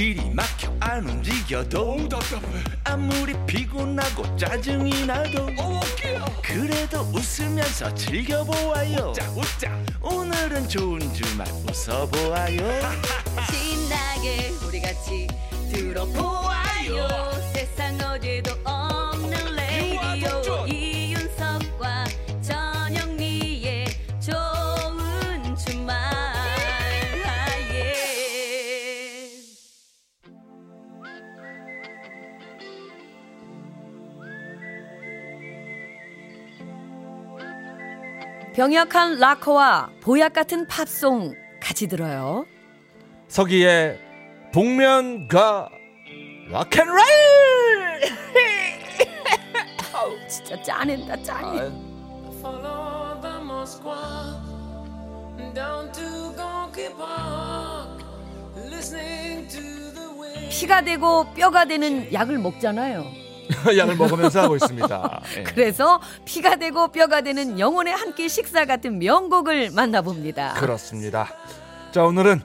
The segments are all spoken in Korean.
길이 막혀 안 움직여도 아무리 피곤하고 짜증이 나도 그래도 웃으면서 즐겨보아요. 오늘은 좋은 주말 웃어보아요 병약한 락커와 보약 같은 팝송 같이 들어요. 서기의 복면가 락앤롤 진짜 listening to the wind. 피가 되고 뼈가 되는 약을 먹잖아요. 약을 먹으면서 하고 있습니다. 예. 그래서 피가 되고 뼈가 되는 영혼의 한 끼 식사 같은 명곡을 만나봅니다. 그렇습니다. 자 오늘은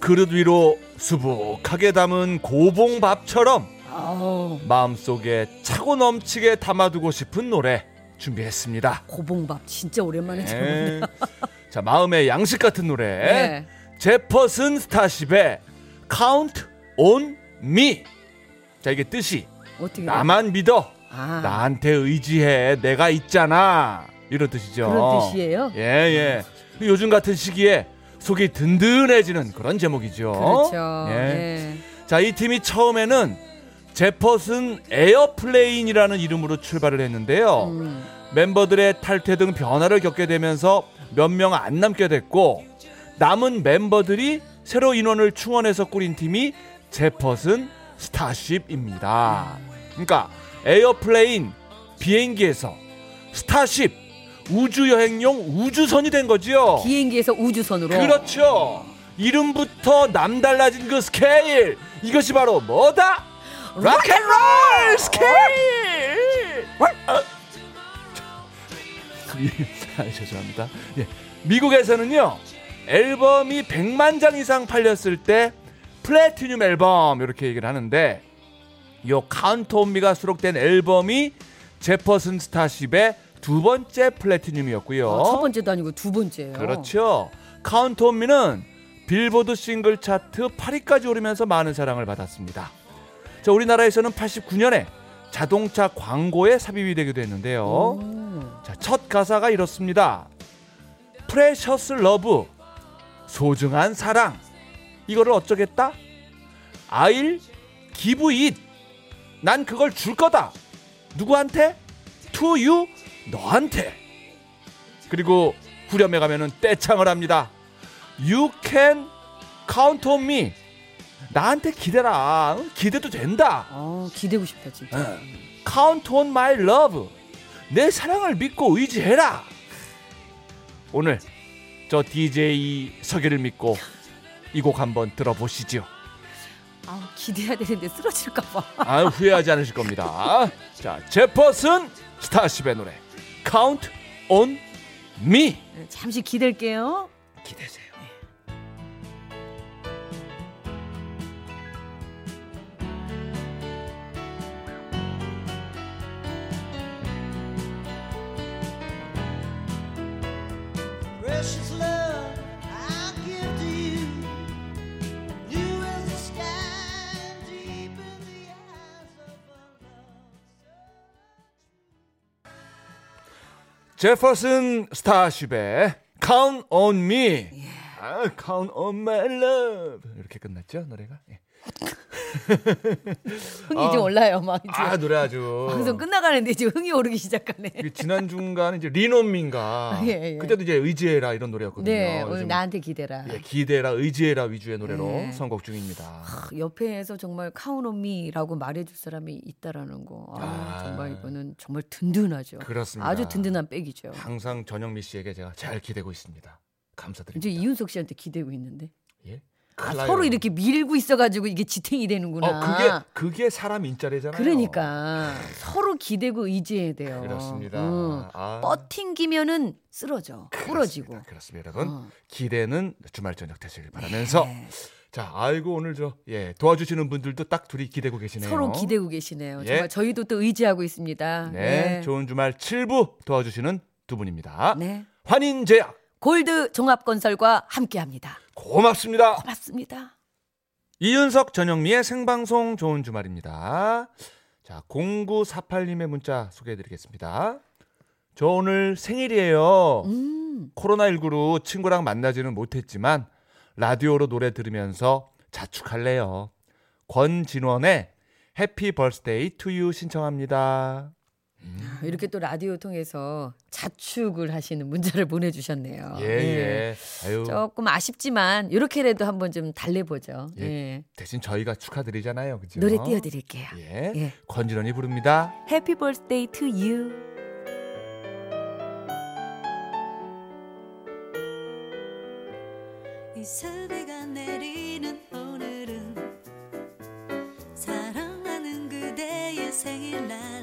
그릇 위로 수북하게 담은 고봉밥처럼 아우, 마음속에 차고 넘치게 담아두고 싶은 노래 준비했습니다. 고봉밥 진짜 오랜만에. 예. 자 마음의 양식 같은 노래 네. 제퍼슨 스타쉽의 Count on Me. 자 이게 뜻이 어떻게 나만 믿어. 아, 나한테 의지해. 내가 있잖아. 이런 뜻이죠. 그런 뜻이에요? 예, 예. 요즘 같은 시기에 속이 든든해지는 그런 제목이죠. 그렇죠. 예. 예. 자, 이 팀이 처음에는 제퍼슨 에어플레인이라는 이름으로 출발을 했는데요. 음. 멤버들의 탈퇴 등 변화를 겪게 되면서 몇 명 안 남게 됐고 남은 멤버들이 새로 인원을 충원해서 꾸린 팀이 제퍼슨 스타쉽입니다. 그러니까 airplane 비행기에서 starship 우주 여행용 우주선이 된 거지요. 비행기에서 우주선으로. 그렇죠. 이름부터 남달라진 그 스케일 이것이 바로 뭐다? rock and roll 스케일. 아, 아, 죄송합니다. 예. 미국에서는요 앨범이 100만 장 이상 팔렸을 때 플래티늄 앨범 이렇게 얘기를 하는데 요 Count on Me가 수록된 앨범이 제퍼슨 스타쉽의 두 번째 platinum이었고요. 아, 첫 번째도 아니고 두 번째예요. 그렇죠. Count on Me는 빌보드 싱글 차트 8위까지 오르면서 많은 사랑을 받았습니다. 자, 우리나라에서는 89년에 자동차 광고에 삽입이 되기도 했는데요. 음. 자, 첫 가사가 이렇습니다. Precious love 소중한 사랑 이거를 어쩌겠다? I'll give it 난 그걸 줄 거다 누구한테? to you 너한테 그리고 후렴에 가면은 떼창을 합니다 You can count on me 나한테 기대라 응? 기대도 된다 아, 기대고 싶다 진짜. Count on my love. 내 사랑을 믿고 의지해라. 오늘 저 DJ 서기를 믿고 이 곡 한번 들어보시죠. 아, 기대해야 되는데 쓰러질까 봐. 아 후회하지 않으실 겁니다. 자, 제퍼슨 스타쉽의 노래 Count on Me 네, 잠시 기댈게요. 기대세요. Precious 제퍼슨 스타쉽의 Count on Me. 아, Count on my love. 이렇게 끝났죠 노래가. 예. 흥이 좀 올라요, 막 이제. 아 노래 아주. 방송 끝나가는데 지금 흥이 오르기 시작하네. 그 지난 중간에 이제 Lean on Me인가 예, 예. 그때도 이제 의지해라 이런 노래였거든요. 네, 오늘 나한테 기대라. 예, 기대라 의지해라 위주의 노래로 네. 선곡 중입니다. 아, 옆에서 정말 Count on Me라고 말해줄 사람이 있다라는 거. 아, 아. 정말 이거는 정말 든든하죠. 그렇습니다. 아주 든든한 백이죠. 항상 전영미 씨에게 제가 잘 기대고 있습니다. 감사드립니다. 이제 이윤석 씨한테 기대고 있는데. 예? 아, 나요. 서로 이렇게 밀고 있어가지고 이게 지탱이 되는구나. 어 그게 그게 사람 인자래잖아요. 그러니까 서로 기대고 의지해야 돼요. 그렇습니다. 응. 아. 뻗팅기면은 쓰러져, 부러지고. 그렇습니다. 그렇습니다, 여러분. 어. 기대는 주말 저녁 되시길 바라면서 네. 자, 아이고 오늘 저 예, 도와주시는 분들도 딱 둘이 기대고 계시네요. 서로 기대고 계시네요. 예. 정말 저희도 또 의지하고 있습니다. 네, 좋은 주말 7부 도와주시는 두 분입니다. 네. 환인제약 골드 종합건설과 함께합니다. 고맙습니다. 고맙습니다. 이윤석 전영미의 생방송 좋은 주말입니다. 자, 0948님의 문자 소개해드리겠습니다. 저 오늘 생일이에요. 음, 코로나19로 친구랑 만나지는 못했지만 라디오로 노래 들으면서 자축할래요. 권진원의 Happy Birthday to You 신청합니다. 이렇게 또 라디오 통해서 자축을 하시는 문자를 보내주셨네요. 예, 예. 아유, 조금 아쉽지만 이렇게라도 한번 좀 달래보죠. 예. 예. 대신 저희가 축하드리잖아요. 그죠? 노래 띄워드릴게요. 예. 예. 권진원이 부릅니다. Happy birthday to you. 이슬비가 내리는 오늘은 사랑하는 그대의 생일날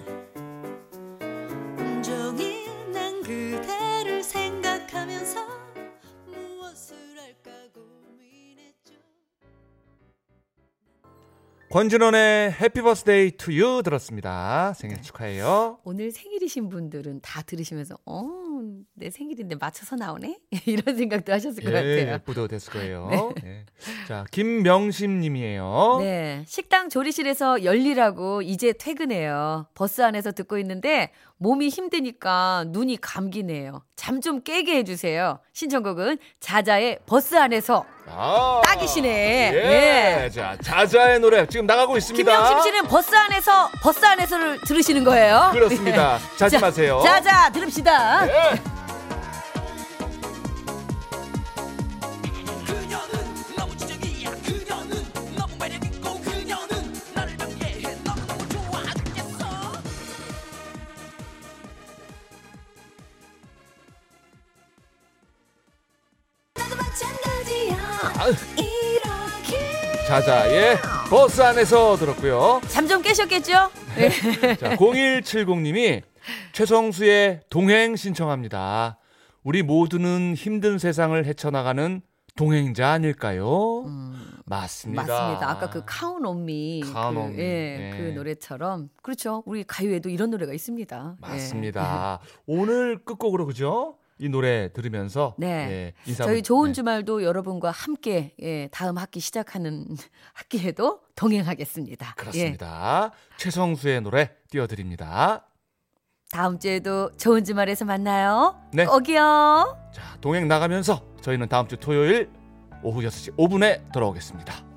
권진원의 Happy Birthday to You 들었습니다. 생일 축하해요. 오늘 생일이신 분들은 다 들으시면서 어, 내 생일인데 맞춰서 나오네? 이런 생각도 하셨을 것 예, 같아요. 뿌듯했을 거예요. 예. 자, 김명심 님이에요. 네. 식당 조리실에서 열일하고 이제 퇴근해요. 버스 안에서 듣고 있는데 몸이 힘드니까 눈이 감기네요. 잠 좀 깨게 해주세요. 신청곡은 자자의 버스 안에서 아, 딱이시네. 예. 예. 자, 자자의 노래 지금 나가고 있습니다. 김명심 씨는 버스 안에서 버스 안에서를 들으시는 거예요. 그렇습니다. 자지 자, 마세요. 자자 들읍시다. 예. 자자의 버스 안에서 들었고요. 잠 좀 깨셨겠죠? 예. 자, 0170님이 최성수의 동행 신청합니다. 우리 모두는 힘든 세상을 헤쳐나가는 동행자 아닐까요? 맞습니다. 맞습니다. 아까 그 카운 온미 그. 예, 예. 그 노래처럼 그렇죠. 우리 가요에도 이런 노래가 있습니다. 예. 맞습니다. 오늘 끝곡으로 그죠? 이 노래 들으면서 네. 예, 저희 좋은 네. 주말도 여러분과 함께 예, 다음 학기 시작하는 학기에도 동행하겠습니다. 예. 그렇습니다. 최성수의 노래 띄워드립니다. 다음 주에도 좋은 주말에서 만나요. 네. 꼭이요. 자, 동행 나가면서 저희는 다음 주 토요일 오후 6시 5분에 돌아오겠습니다.